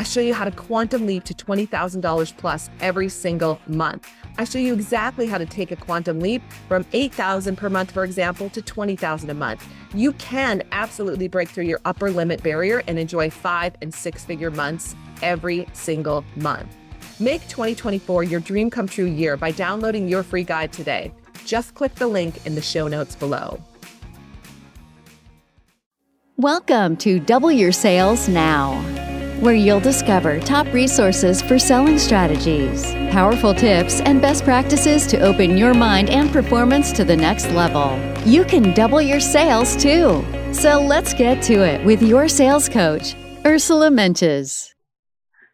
I show you how to quantum leap to $20,000 plus every single month. I show you exactly how to take a quantum leap from 8,000 per month, for example, to 20,000 a month. You can absolutely break through your upper limit barrier and enjoy five and six figure months every single month. Make 2024 your dream come true year by downloading your free guide today. Just click the link in the show notes below. Welcome to Double Your Sales Now, where you'll discover top resources for selling strategies, powerful tips, and best practices to open your mind and performance to the next level. You can double your sales too. So let's get to it with your sales coach, Ursula Mentjes.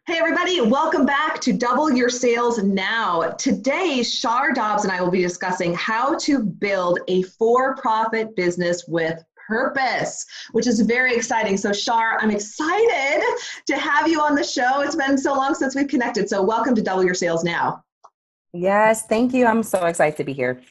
Hey, everybody, welcome back to Double Your Sales Now. Today, Shar Dobbs and I will be discussing how to build a for profit business with purpose, which is very exciting. So, Shar, I'm excited to have you on the show. It's been so long since we've connected. So, welcome to Double Your Sales Now. Yes, thank you. I'm so excited to be here.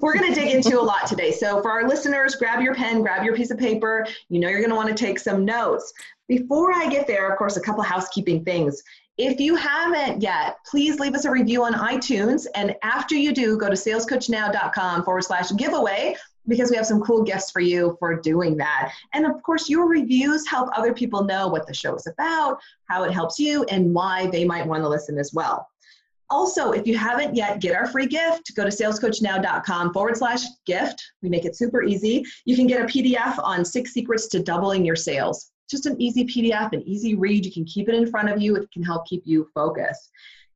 We're going to dig into a lot today. So, for our listeners, grab your pen, grab your piece of paper. You know, you're going to want to take some notes. Before I get there, of course, a couple housekeeping things. If you haven't yet, please leave us a review on iTunes. And after you do, go to salescoachnow.com forward slash giveaway because we have some cool gifts for you for doing that. And of course, your reviews help other people know what the show is about, how it helps you, and why they might want to listen as well. Also, if you haven't yet, get our free gift. Go to salescoachnow.com forward slash gift. We make it super easy. You can get a PDF on six secrets to doubling your sales. Just an easy PDF, an easy read. You can keep it in front of you. It can help keep you focused.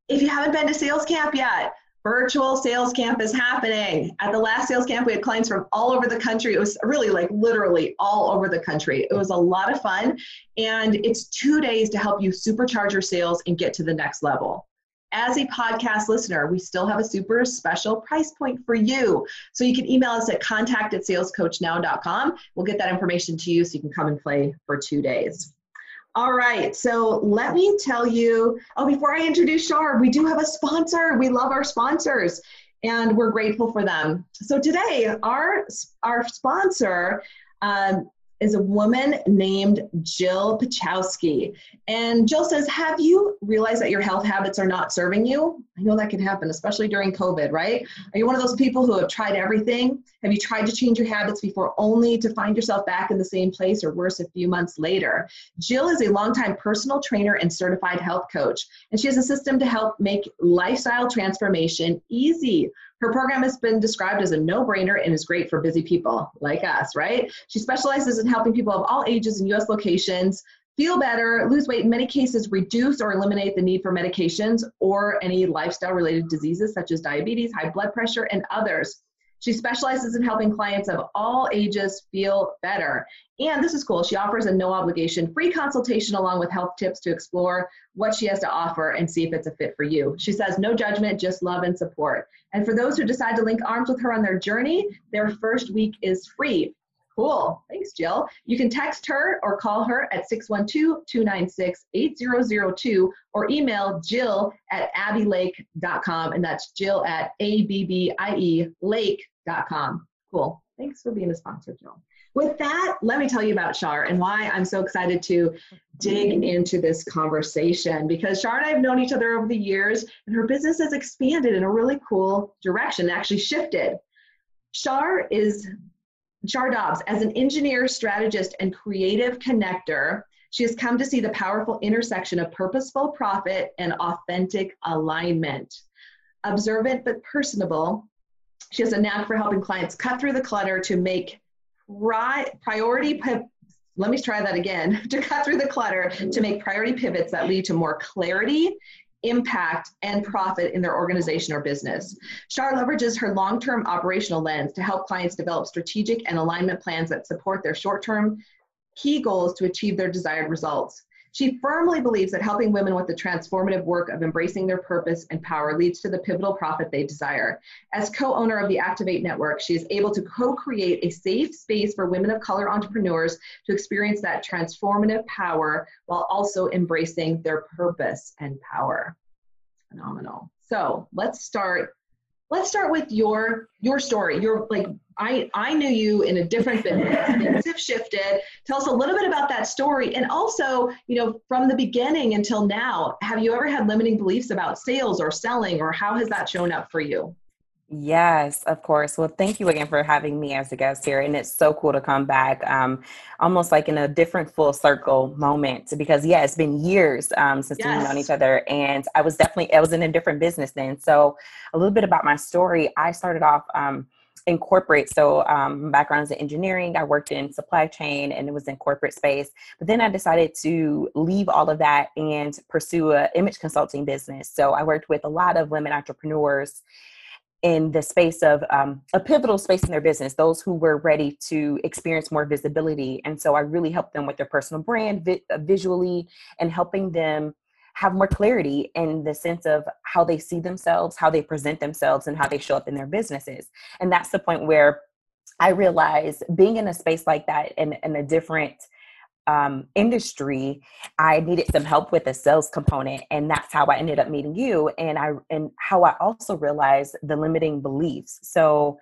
If you haven't been to sales camp yet, virtual sales camp is happening. At the last sales camp, we had clients from all over the country. It was really like literally all over the country. It was a lot of fun. And it's two days to help you supercharge your sales and get to the next level. As a podcast listener, we still have a super special price point for you. So you can email us at contact at salescoachnow.com. We'll get that information to you so you can come and play for two days. All right, so let me tell you. Oh, before I introduce Shar, we do have a sponsor. We love our sponsors, and we're grateful for them. So today, our our sponsor um, is a woman named Jill Pachowski. And Jill says, Have you realized that your health habits are not serving you? I know that can happen, especially during COVID, right? Are you one of those people who have tried everything? Have you tried to change your habits before only to find yourself back in the same place or worse a few months later? Jill is a longtime personal trainer and certified health coach, and she has a system to help make lifestyle transformation easy. Her program has been described as a no brainer and is great for busy people like us, right? She specializes in helping people of all ages in US locations feel better, lose weight, in many cases, reduce or eliminate the need for medications or any lifestyle related diseases such as diabetes, high blood pressure, and others. She specializes in helping clients of all ages feel better. And this is cool. She offers a no obligation free consultation along with health tips to explore what she has to offer and see if it's a fit for you. She says, no judgment, just love and support. And for those who decide to link arms with her on their journey, their first week is free. Cool. Thanks, Jill. You can text her or call her at 612 296 8002 or email Jill at abbielake.com. And that's Jill at A B B I E lake.com. Cool. Thanks for being a sponsor, Jill. With that, let me tell you about Shar and why I'm so excited to dig into this conversation because Shar and I have known each other over the years and her business has expanded in a really cool direction, actually shifted. Shar is Shar Dobbs, as an engineer, strategist, and creative connector, she has come to see the powerful intersection of purposeful profit and authentic alignment. Observant but personable, she has a knack for helping clients cut through the clutter to make pri- priority let me try that again to cut through the clutter to make priority pivots that lead to more clarity impact, and profit in their organization or business. Shar leverages her long term operational lens to help clients develop strategic and alignment plans that support their short term key goals to achieve their desired results. She firmly believes that helping women with the transformative work of embracing their purpose and power leads to the pivotal profit they desire. As co owner of the Activate Network, she is able to co create a safe space for women of color entrepreneurs to experience that transformative power while also embracing their purpose and power. Phenomenal. So let's start let's start with your your story. Your like i i knew you in a different business things have shifted. Tell us a little bit about that story. And also you know from the beginning until now have you ever had limiting beliefs about sales or selling or how has that shown up for you Yes, of course. Well, thank you again for having me as a guest here. And it's so cool to come back, um, almost like in a different full circle moment because, yeah, it's been years um, since yes. we've known each other. And I was definitely, I was in a different business then. So, a little bit about my story I started off um, in corporate. So, um, background is in engineering. I worked in supply chain and it was in corporate space. But then I decided to leave all of that and pursue a image consulting business. So, I worked with a lot of women entrepreneurs in the space of um, a pivotal space in their business, those who were ready to experience more visibility. And so I really helped them with their personal brand vi- uh, visually and helping them have more clarity in the sense of how they see themselves, how they present themselves, and how they show up in their businesses. And that's the point where I realized being in a space like that in, in a different um, industry, I needed some help with the sales component, and that's how I ended up meeting you. And I and how I also realized the limiting beliefs. So,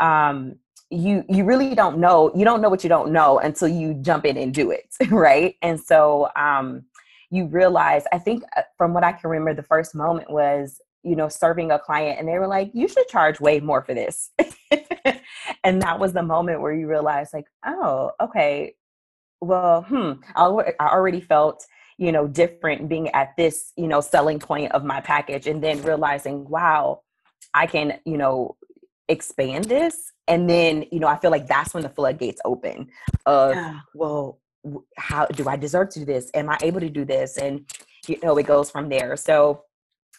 um, you you really don't know you don't know what you don't know until you jump in and do it, right? And so, um, you realize. I think uh, from what I can remember, the first moment was you know serving a client, and they were like, "You should charge way more for this." and that was the moment where you realize like oh okay well, hmm, I already felt, you know, different being at this, you know, selling point of my package and then realizing, wow, I can, you know, expand this. And then, you know, I feel like that's when the floodgates open of, yeah. well, how do I deserve to do this? Am I able to do this? And, you know, it goes from there. So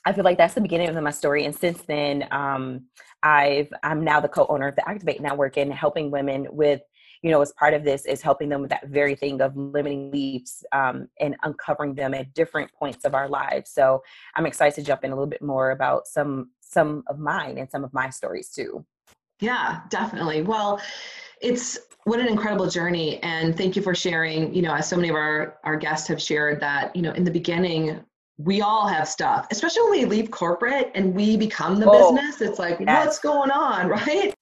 I feel like that's the beginning of my story. And since then, um, I've, I'm now the co-owner of the Activate Network and helping women with you know, as part of this is helping them with that very thing of limiting beliefs um, and uncovering them at different points of our lives. So I'm excited to jump in a little bit more about some some of mine and some of my stories too. Yeah, definitely. Well, it's what an incredible journey and thank you for sharing you know as so many of our our guests have shared that you know in the beginning we all have stuff especially when we leave corporate and we become the oh, business it's like yes. what's going on right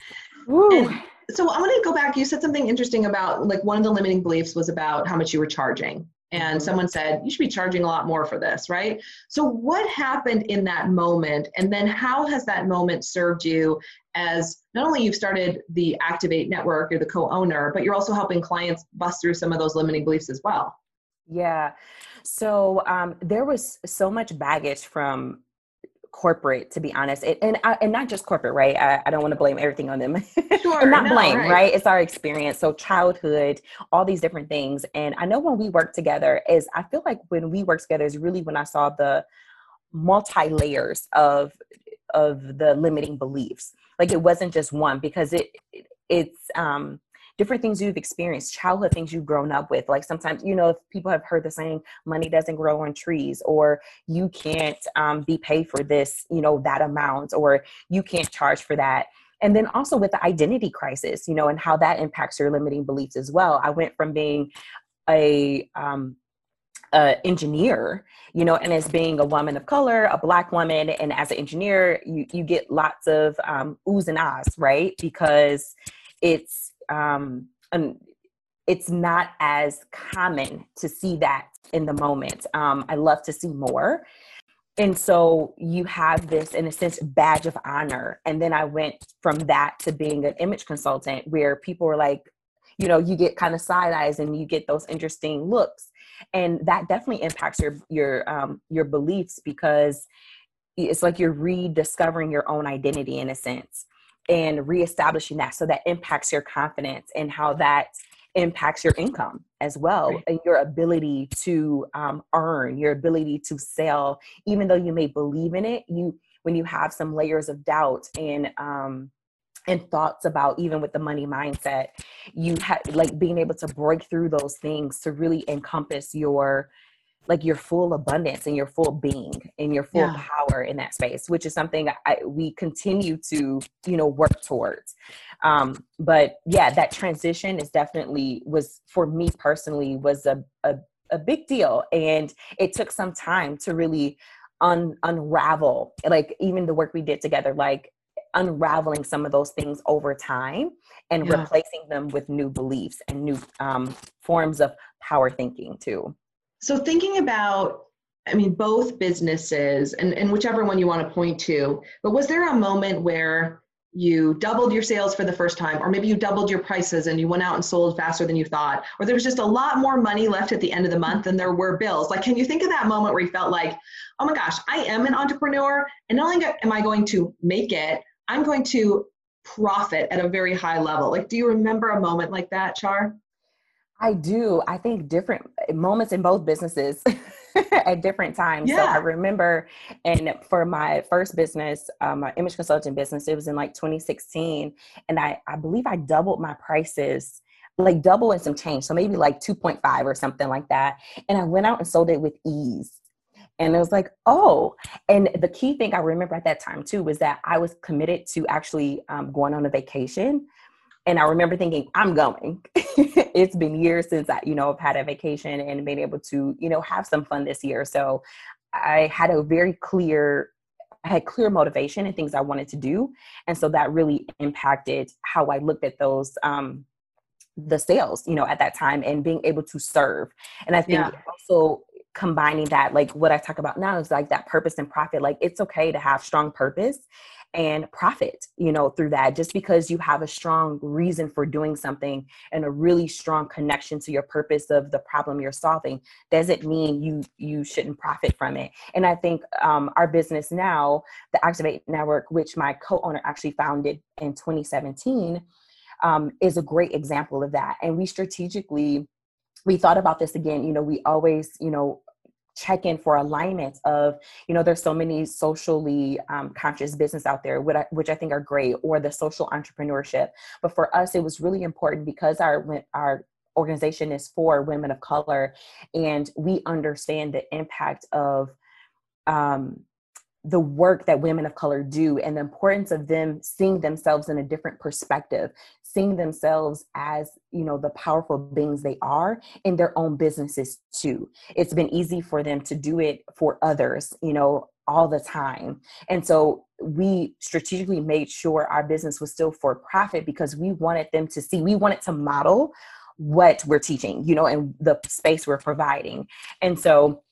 and, so I want to go back. You said something interesting about like one of the limiting beliefs was about how much you were charging. And mm-hmm. someone said, you should be charging a lot more for this, right? So, what happened in that moment? And then, how has that moment served you as not only you've started the Activate network, you're the co owner, but you're also helping clients bust through some of those limiting beliefs as well? Yeah. So, um, there was so much baggage from corporate to be honest it, and I, and not just corporate right i, I don't want to blame everything on them sure, not no, blame right. right. it's our experience so childhood all these different things and i know when we work together is i feel like when we work together is really when i saw the multi layers of of the limiting beliefs like it wasn't just one because it it's um different things you've experienced, childhood things you've grown up with. Like sometimes, you know, if people have heard the saying, money doesn't grow on trees, or you can't um, be paid for this, you know, that amount, or you can't charge for that. And then also with the identity crisis, you know, and how that impacts your limiting beliefs as well. I went from being a um, engineer, you know, and as being a woman of color, a black woman, and as an engineer, you you get lots of um, oohs and ahs, right? Because it's um, and it's not as common to see that in the moment. Um, I love to see more. And so you have this, in a sense, badge of honor. And then I went from that to being an image consultant where people were like, you know, you get kind of side eyes and you get those interesting looks. And that definitely impacts your your um, your beliefs because it's like you're rediscovering your own identity in a sense and reestablishing that so that impacts your confidence and how that impacts your income as well right. and your ability to um, earn your ability to sell even though you may believe in it you when you have some layers of doubt and um, and thoughts about even with the money mindset you have like being able to break through those things to really encompass your like your full abundance and your full being and your full yeah. power in that space which is something I, we continue to you know work towards um but yeah that transition is definitely was for me personally was a, a, a big deal and it took some time to really un, unravel like even the work we did together like unraveling some of those things over time and yeah. replacing them with new beliefs and new um, forms of power thinking too so thinking about I mean, both businesses and, and whichever one you want to point to, but was there a moment where you doubled your sales for the first time, or maybe you doubled your prices and you went out and sold faster than you thought, or there was just a lot more money left at the end of the month than there were bills? Like, can you think of that moment where you felt like, oh my gosh, I am an entrepreneur, and not only am I going to make it, I'm going to profit at a very high level? Like, do you remember a moment like that, Shar? I do. I think different eh, moments in both businesses at different times. Yeah. So I remember, and for my first business, um, my image consulting business, it was in like 2016, and I I believe I doubled my prices, like double and some change, so maybe like 2.5 or something like that. And I went out and sold it with ease. And it was like, oh, and the key thing I remember at that time too was that I was committed to actually um, going on a vacation and I remember thinking, I'm going. it's been years since I, you know, I've had a vacation and been able to, you know, have some fun this year. So I had a very clear, I had clear motivation and things I wanted to do. And so that really impacted how I looked at those um the sales, you know, at that time and being able to serve. And I think yeah. also combining that, like what I talk about now is like that purpose and profit. Like it's okay to have strong purpose and profit you know through that just because you have a strong reason for doing something and a really strong connection to your purpose of the problem you're solving doesn't mean you you shouldn't profit from it and i think um, our business now the activate network which my co-owner actually founded in 2017 um, is a great example of that and we strategically we thought about this again you know we always you know check in for alignment of you know there's so many socially um, conscious business out there which I, which I think are great or the social entrepreneurship. But for us it was really important because our our organization is for women of color and we understand the impact of um, the work that women of color do and the importance of them seeing themselves in a different perspective seeing themselves as you know the powerful beings they are in their own businesses too. It's been easy for them to do it for others you know all the time. And so we strategically made sure our business was still for profit because we wanted them to see we wanted to model what we're teaching you know and the space we're providing. And so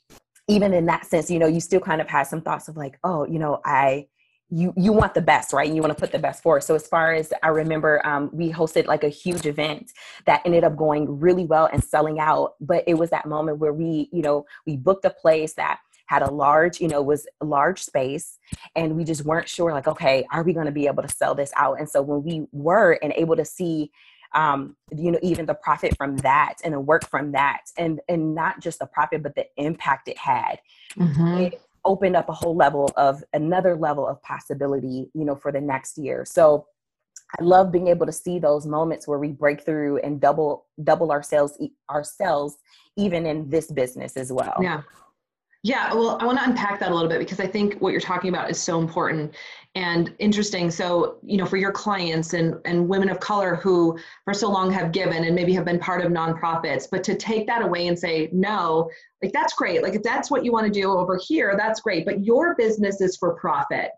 even in that sense, you know, you still kind of have some thoughts of like, oh, you know, I you you want the best right? And you want to put the best forward. So as far as i remember um, we hosted like a huge event that ended up going really well and selling out. But it was that moment where we you know we booked a place that had a large you know was a large space and we just weren't sure like okay are we going to be able to sell this out? And so when we were and able to see um, you know, even the profit from that and the work from that, and and not just the profit, but the impact it had. Mm-hmm. It opened up a whole level of another level of possibility, you know, for the next year. So I love being able to see those moments where we break through and double double our sales ourselves even in this business as well. Yeah. Yeah, well, I want to unpack that a little bit because I think what you're talking about is so important and interesting. So, you know, for your clients and, and women of color who for so long have given and maybe have been part of nonprofits, but to take that away and say, no, like that's great. Like if that's what you want to do over here, that's great. But your business is for profit.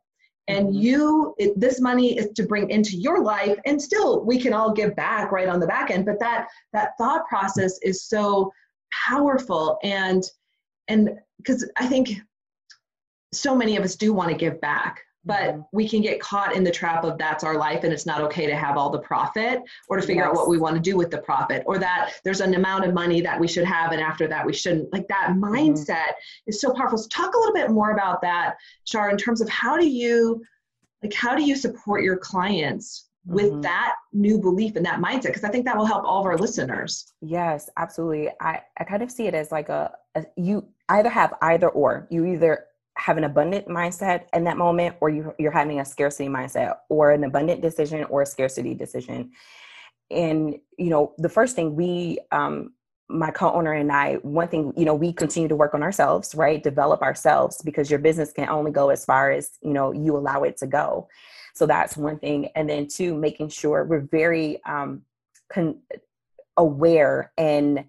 And mm-hmm. you, it, this money is to bring into your life, and still we can all give back right on the back end. But that that thought process is so powerful, and and because I think so many of us do want to give back, but mm-hmm. we can get caught in the trap of that's our life and it's not okay to have all the profit or to figure yes. out what we want to do with the profit or that there's an amount of money that we should have and after that we shouldn't. Like that mm-hmm. mindset mm-hmm. is so powerful. So talk a little bit more about that, Shar, in terms of how do you like how do you support your clients with mm-hmm. that new belief and that mindset because i think that will help all of our listeners yes absolutely i i kind of see it as like a, a you either have either or you either have an abundant mindset in that moment or you, you're having a scarcity mindset or an abundant decision or a scarcity decision and you know the first thing we um my co-owner and I, one thing, you know, we continue to work on ourselves, right? Develop ourselves because your business can only go as far as, you know, you allow it to go. So that's one thing. And then two, making sure we're very um, con- aware and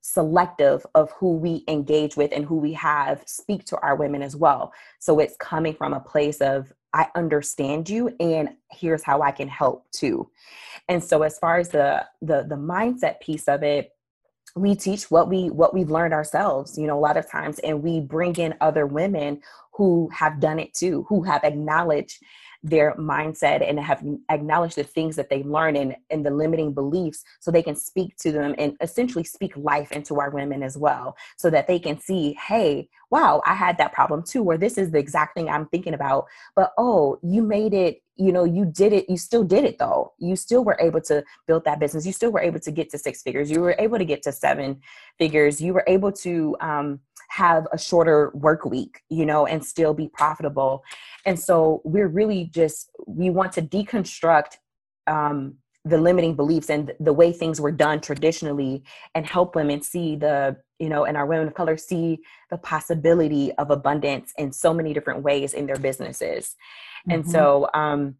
selective of who we engage with and who we have speak to our women as well. So it's coming from a place of, I understand you and here's how I can help too. And so as far as the the the mindset piece of it, we teach what we what we've learned ourselves you know a lot of times and we bring in other women who have done it too who have acknowledged their mindset and have acknowledged the things that they learn and, and the limiting beliefs so they can speak to them and essentially speak life into our women as well. So that they can see hey wow i had that problem too or this is the exact thing i'm thinking about. But oh you made it you know you did it you still did it though. You still were able to build that business. You still were able to get to six figures. You were able to get to seven figures. You were able to um, have a shorter work week you know and still be profitable. And so we're really just we want to deconstruct um, the limiting beliefs and the way things were done traditionally and help women see the you know and our women of color see the possibility of abundance in so many different ways in their businesses mm-hmm. and so um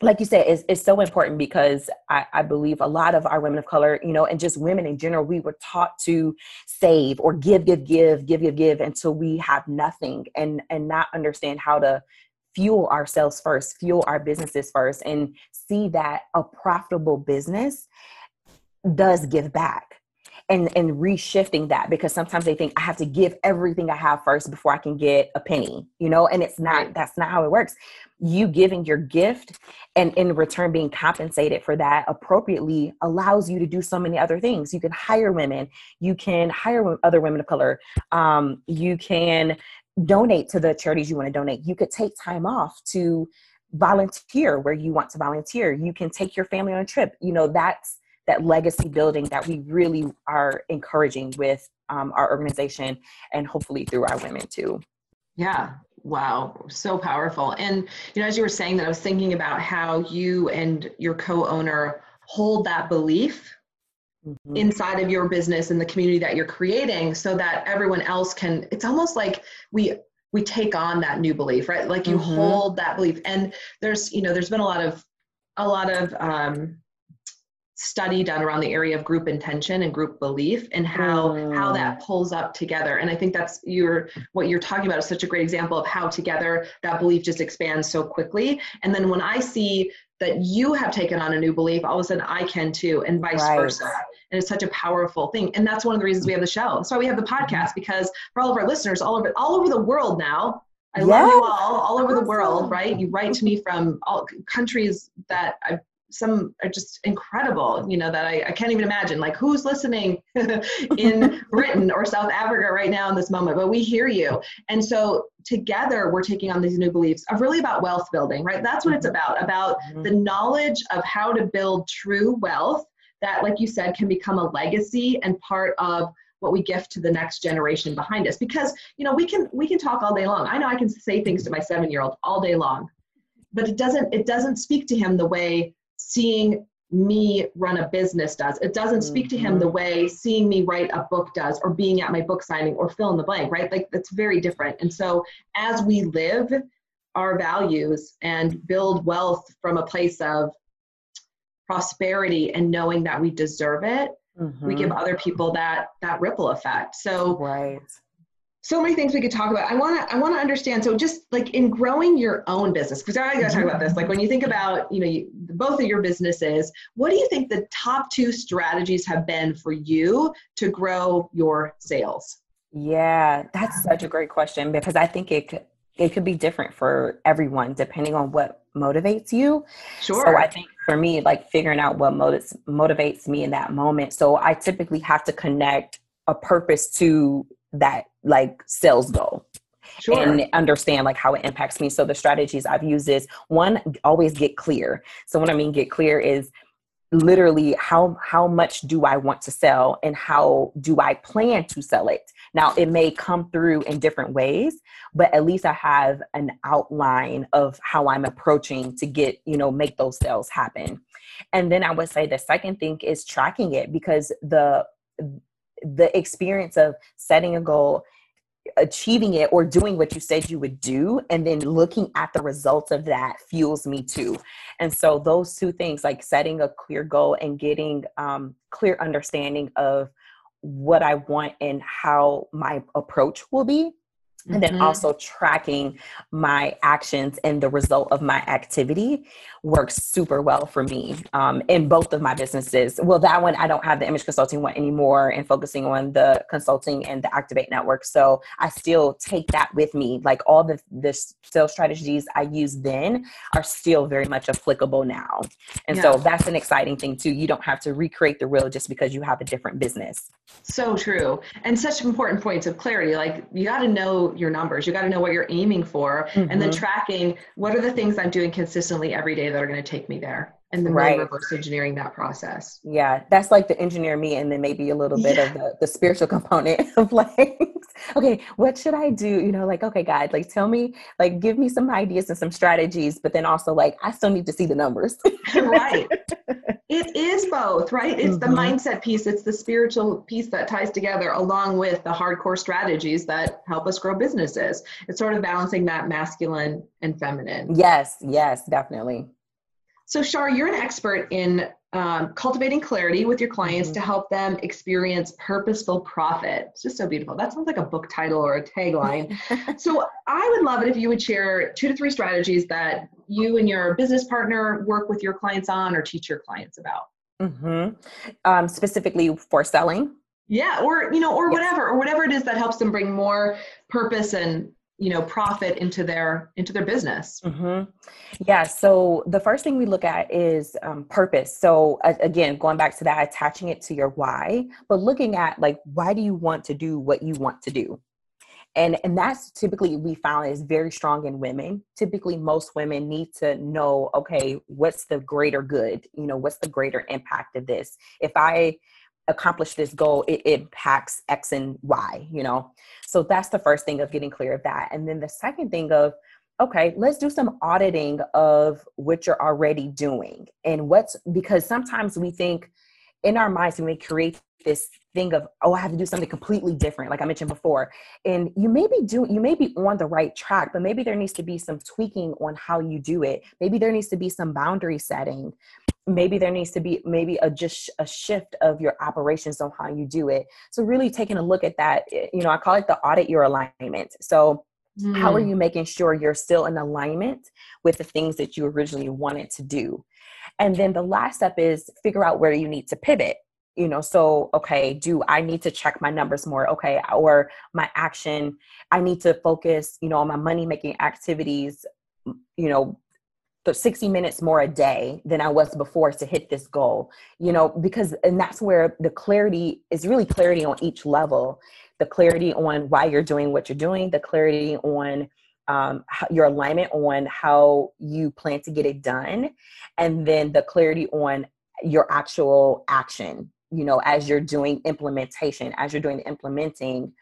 like you said, it's, it's so important because I, I, believe a lot of our women of color, you know, and just women in general, we were taught to save or give, give, give, give, give, give until we have nothing and and not understand how to fuel ourselves first, fuel our businesses first, and see that a profitable business does give back and and reshifting that because sometimes they think I have to give everything I have first before I can get a penny, you know, and it's not right. that's not how it works. You giving your gift and in return being compensated for that appropriately allows you to do so many other things. You can hire women, you can hire other women of color, um, you can donate to the charities you want to donate. You could take time off to volunteer where you want to volunteer. You can take your family on a trip. You know, that's that legacy building that we really are encouraging with um, our organization and hopefully through our women too. Yeah. Wow, so powerful. And you know, as you were saying that, I was thinking about how you and your co-owner hold that belief mm-hmm. inside of your business and the community that you're creating so that everyone else can it's almost like we we take on that new belief right like you mm-hmm. hold that belief and there's you know there's been a lot of a lot of um, study done around the area of group intention and group belief and how mm. how that pulls up together and i think that's your what you're talking about is such a great example of how together that belief just expands so quickly and then when i see that you have taken on a new belief all of a sudden i can too and vice right. versa and it's such a powerful thing and that's one of the reasons we have the show that's why we have the podcast mm-hmm. because for all of our listeners all over all over the world now I yes. love you all, all over the world, right? You write to me from all countries that I've some are just incredible, you know, that I, I can't even imagine. Like, who's listening in Britain or South Africa right now in this moment? But we hear you. And so together we're taking on these new beliefs of really about wealth building, right? That's what it's mm-hmm. about, about mm-hmm. the knowledge of how to build true wealth that, like you said, can become a legacy and part of what we gift to the next generation behind us because you know we can we can talk all day long i know i can say things to my seven year old all day long but it doesn't it doesn't speak to him the way seeing me run a business does. It doesn't speak to him the mm-hmm. way seeing me write a book does, or being at my book signing, or fill in the blank, right? Like that's very different. And so as we live our values and build wealth from a place of prosperity and knowing that we deserve it, mm-hmm. we give mm-hmm. other people that that ripple effect. So right so many things we could talk about. I want to I want to understand. So just like in growing your own business, because I got to talk about this. Like when you think about you know you, both of your businesses, what do you think the top two strategies have been for you to grow your sales? Yeah, that's such a great question because I think it could, it could be different for everyone depending on what motivates you. Sure. So I think for me, like figuring out what motivates motivates me in that moment. So I typically have to connect a purpose to that like sales goal sure. and understand like how it impacts me. So the strategies I've used is one, always get clear. So what I mean get clear is literally how how much do i want to sell and how do i plan to sell it now it may come through in different ways but at least i have an outline of how i'm approaching to get you know make those sales happen and then i would say the second thing is tracking it because the the experience of setting a goal achieving it or doing what you said you would do and then looking at the results of that fuels me too. And so those two things like setting a clear goal and getting um, clear understanding of what i want and how my approach will be and then mm-hmm. also tracking my actions and the result of my activity works super well for me um, in both of my businesses. Well that one i don't have the image consulting one anymore and focusing on the consulting and the activate network. So i still take that with me. Like all the the sales strategies i used then are still very much applicable now. And yeah. so that's an exciting thing too. You don't have to recreate the wheel just because you have a different business. So true. And such important points of clarity. Like you got to know your numbers. You got to know what you're aiming for mm-hmm. and then mm-hmm. tracking what are the things I'm doing consistently every day that are going to take me there. And then right. reverse engineering that process. Yeah, that's like the engineer me, and then maybe a little bit yeah. of the, the spiritual component of like, okay, what should I do? You know, like, okay, God, like, tell me, like, give me some ideas and some strategies, but then also, like, I still need to see the numbers. right. It is both, right? It's mm-hmm. the mindset piece, it's the spiritual piece that ties together along with the hardcore strategies that help us grow businesses. It's sort of balancing that masculine and feminine. Yes, yes, definitely. So, Shar, you're an expert in um, cultivating clarity with your clients mm-hmm. to help them experience purposeful profit. It's just so beautiful. That sounds like a book title or a tagline. so, I would love it if you would share two to three strategies that you and your business partner work with your clients on or teach your clients about. Mm-hmm. Um, specifically for selling. Yeah, or you know, or yes. whatever, or whatever it is that helps them bring more purpose and you know profit into their into their business. Mm-hmm. yeah so the first thing we look at is um, purpose. So uh, again going back to that attaching it to your why but looking at like why do you want to do what you want to do? And and that's typically we found is very strong in women. Typically most women need to know okay what's the greater good? You know what's the greater impact of this? If i accomplish this goal, it impacts X and Y, you know? So that's the first thing of getting clear of that. And then the second thing of, okay, let's do some auditing of what you're already doing and what's because sometimes we think in our minds when we create this thing of oh i have to do something completely different like i mentioned before and you may be doing you may be on the right track but maybe there needs to be some tweaking on how you do it maybe there needs to be some boundary setting maybe there needs to be maybe a just a shift of your operations on how you do it so really taking a look at that eh, you know i call it the audit your alignment so mm. how are hmm. you making sure you're still in alignment with the things that you originally wanted to do and then the last step is figure out where you need to pivot you know so okay do i need to check my numbers more okay or my action i need to focus you know on my money making activities you know 60 minutes more a day than I was before to hit this goal, you know, because, and that's where the clarity is really clarity on each level. The clarity on why you're doing what you're doing, the clarity on um, your alignment on how you plan to get it done, and then the clarity on your actual action, you know, as you're doing implementation, as you're doing the implementing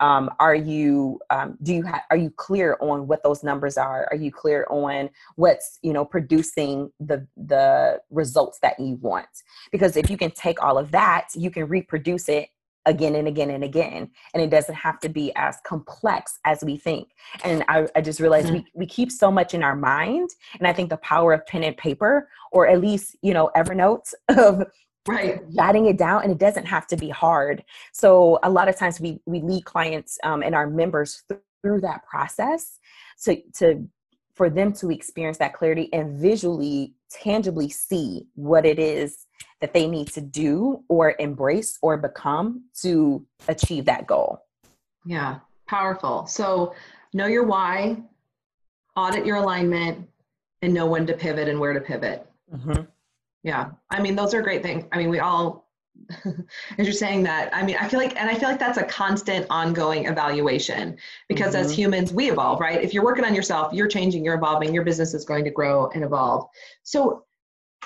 um, are you um, do you have are you clear on what those numbers are? Are you clear on what's you know producing the the results that you want? Because if you can take all of that you can reproduce it again and again and again and it doesn't have to be as complex as we think. And i, I just realized mm-hmm. we, we keep so much in our mind and i think the power of pen and paper or at least you know evernote of right. jotting it down and it doesn't have to be hard. So a lot of times we we lead clients um, and our members th- through that process to to for them to experience that clarity and visually tangibly see what it is that they need to do or embrace or become to achieve that goal. Yeah. Powerful. So know your why audit your alignment and know when to pivot and where to pivot. Mm-hmm. Yeah. I mean, those are great things. I mean, we all as you're saying that i mean i feel like and i feel like that's a constant ongoing evaluation because mm-hmm. as humans we evolve right if you're working on yourself you're changing you're evolving your business is going to grow and evolve so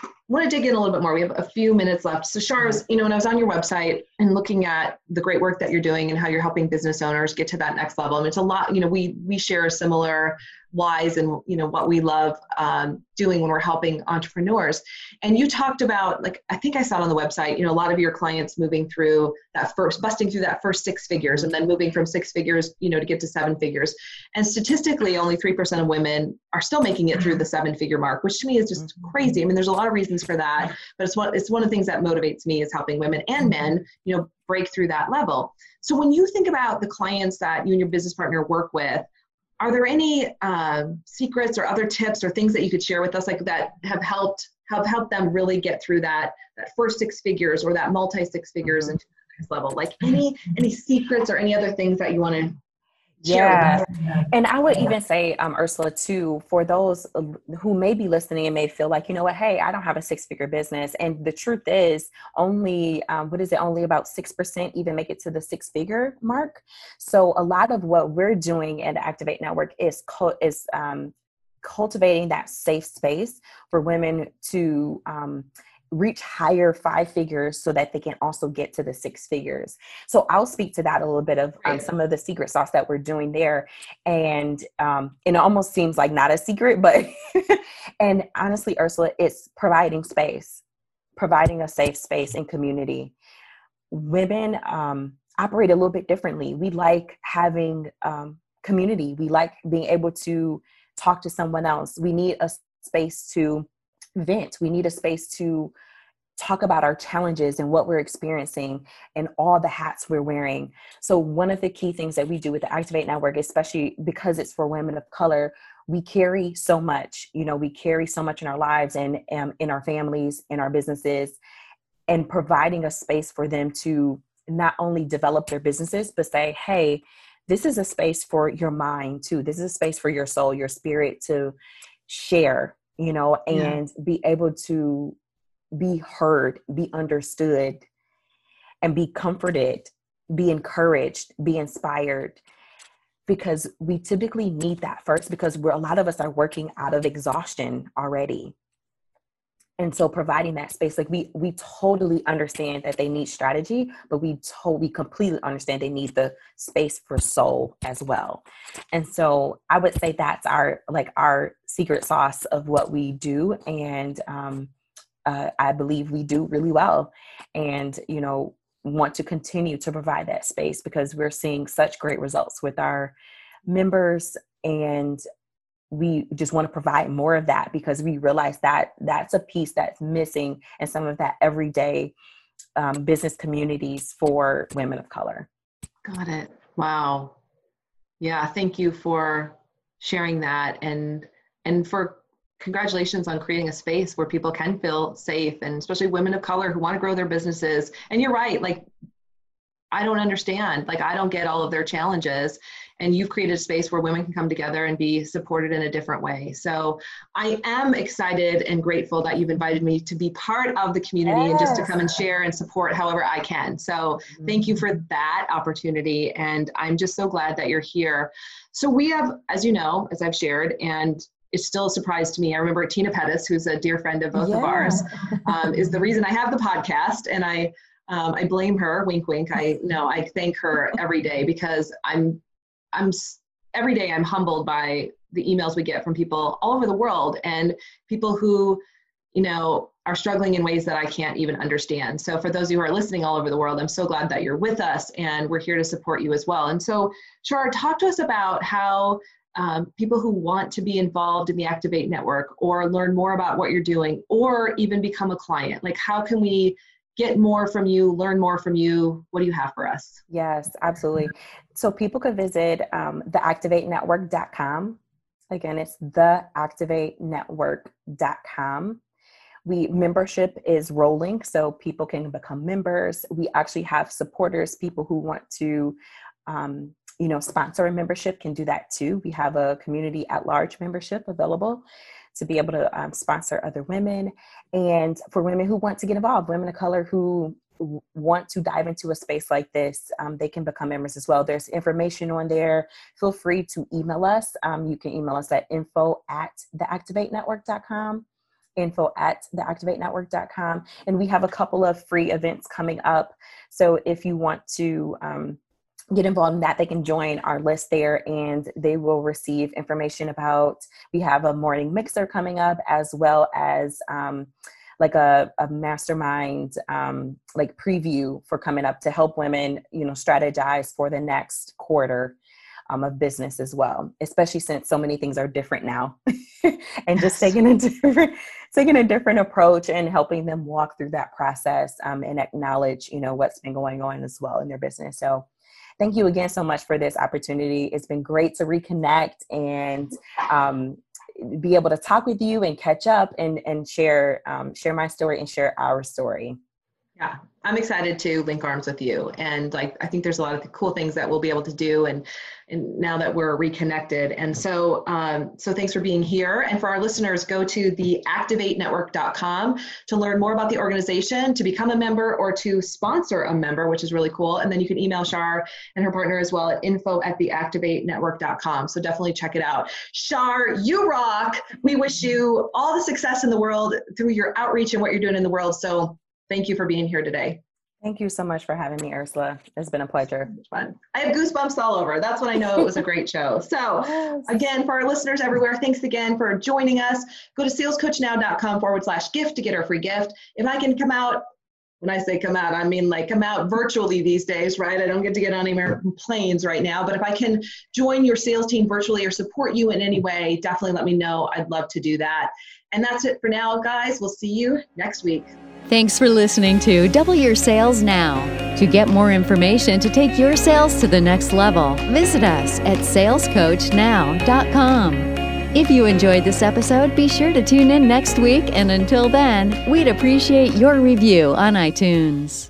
I want to dig in a little bit more. We have a few minutes left. So, Shars, you know, when I was on your website and looking at the great work that you're doing and how you're helping business owners get to that next level, I mean, it's a lot. You know, we we share a similar whys and you know what we love um, doing when we're helping entrepreneurs. And you talked about like i think i saw it on the website you know a lot of your clients moving through that first busting through that first six figures and then moving from six figures you know to get to seven figures. And statistically only 3% of women are still making it through the seven figure mark which to me is just mm-hmm. crazy. I mean there's a lot of reasons for that but it's one it's one of the things that motivates me is helping women and men you know break through that level so when you think about the clients that you and your business partner work with are there any um, secrets or other tips or things that you could share with us like that have helped have helped them really get through that that first six figures or that multi six figures mm-hmm. into the next level like any any secrets or any other things that you want to yeah. And i would even say um, ursula too for those uh, who may be listening and may feel like you know what? Hey i don't have a six figure business. And the truth is only um, what is it? Only about 6% even make it to the six figure mark. So a lot of what we're doing at activate network is co- is um, cultivating that safe space for women to um, reach higher five figures so that they can also get to the six figures. So I'll speak to that a little bit of um, some of the secret sauce that we're doing there. And um, it almost seems like not a secret, but and honestly, Ursula, it's providing space, providing a safe space and community. Women um, operate a little bit differently. We like having um, community. We like being able to talk to someone else. We need a space to vent. We need a space to talk about our challenges and what we're experiencing and all the hats we're wearing. So, one of the key things that we do with the Activate Network, especially because it's for women of color, we carry so much. You know, we carry so much in our lives and um, in our families, in our businesses, and providing a space for them to not only develop their businesses, but say, hey, this is a space for your mind too. This is a space for your soul, your spirit to share you know, and yeah. be able to be heard, be understood, and be comforted, be encouraged, be inspired. Because we typically need that first because we're a lot of us are working out of exhaustion already and so providing that space like we we totally understand that they need strategy but we totally completely understand they need the space for soul as well. And so i would say that's our like our secret sauce of what we do. And um, uh, i believe we do really well. And you know want to continue to provide that space because we're seeing such great results with our members. And we just want to provide more of that because we realize that that's a piece that's missing in some of that everyday um, business communities for women of color. Got it. Wow. Yeah, thank you for sharing that and and for congratulations on creating a space where people can feel safe and especially women of color who want to grow their businesses. And you're right, like I don't understand. Like I don't get all of their challenges and you've created a space where women can come together and be supported in a different way. So I am excited and grateful that you've invited me to be part of the community yes. and just to come and share and support however I can. So thank you for that opportunity. And I'm just so glad that you're here. So we have, as you know, as I've shared, and it's still a surprise to me. I remember Tina Pettis, who's a dear friend of both yeah. of ours, um, is the reason I have the podcast. And I um, I blame her, wink, wink. I no, I thank her every day because I'm I'm every day I'm humbled by the emails we get from people all over the world and people who, you know, are struggling in ways that I can't even understand. So for those who are listening all over the world, I'm so glad that you're with us and we're here to support you as well. And so, Shar, talk to us about how um, people who want to be involved in the Activate Network or learn more about what you're doing or even become a client, like how can we get more from you, learn more from you? What do you have for us? Yes, absolutely. So people could visit um, theactivatenetwork.com. Again, it's theactivatenetwork.com. We membership is rolling, so people can become members. We actually have supporters, people who want to um, you know sponsor a membership can do that too we have a community at large membership available to be able to um, sponsor other women and for women who want to get involved, women of color who want to dive into a space like this, um, they can become members as well. There's information on there. Feel free to email us. Um, you can email us at info at theactivatenetwork.com info at theactivatenetwork.com and we have a couple of free events coming up so if you want to um, get involved in that they can join our list there and they will receive information about we have a morning mixer coming up as well as um, like a, a mastermind um, like preview for coming up to help women you know strategize for the next quarter um, of business as well especially since so many things are different now and just taking a different taking a different approach and helping them walk through that process um, and acknowledge you know what's been going on as well in their business. So thank you again so much for this opportunity. It's been great to reconnect and um, be able to talk with you and catch up and and share um, share my story and share our story. Yeah, I'm excited to link arms with you. And like, I think there's a lot of cool things that we'll be able to do. And, and now that we're reconnected. And so, um, so thanks for being here. And for our listeners, go to the activatenetwork.com to learn more about the organization, to become a member or to sponsor a member, which is really cool. And then you can email Shar and her partner as well at info at theactivatenetwork.com. So definitely check it out. Shar, you rock. We wish you all the success in the world through your outreach and what you're doing in the world. So Thank you for being here today. Thank you so much for having me, Ursula. It's been a pleasure. Fun. I have goosebumps all over. That's when I know it was a great show. So, again, for our listeners everywhere, thanks again for joining us. Go to salescoachnow.com forward slash gift to get our free gift. If I can come out, when I say come out, I mean like come out virtually these days, right? I don't get to get on American planes right now, but if I can join your sales team virtually or support you in any way, definitely let me know. I'd love to do that. And that's it for now, guys. We'll see you next week. Thanks for listening to Double Your Sales Now. To get more information to take your sales to the next level, visit us at salescoachnow.com. If you enjoyed this episode, be sure to tune in next week. And until then, we'd appreciate your review on iTunes.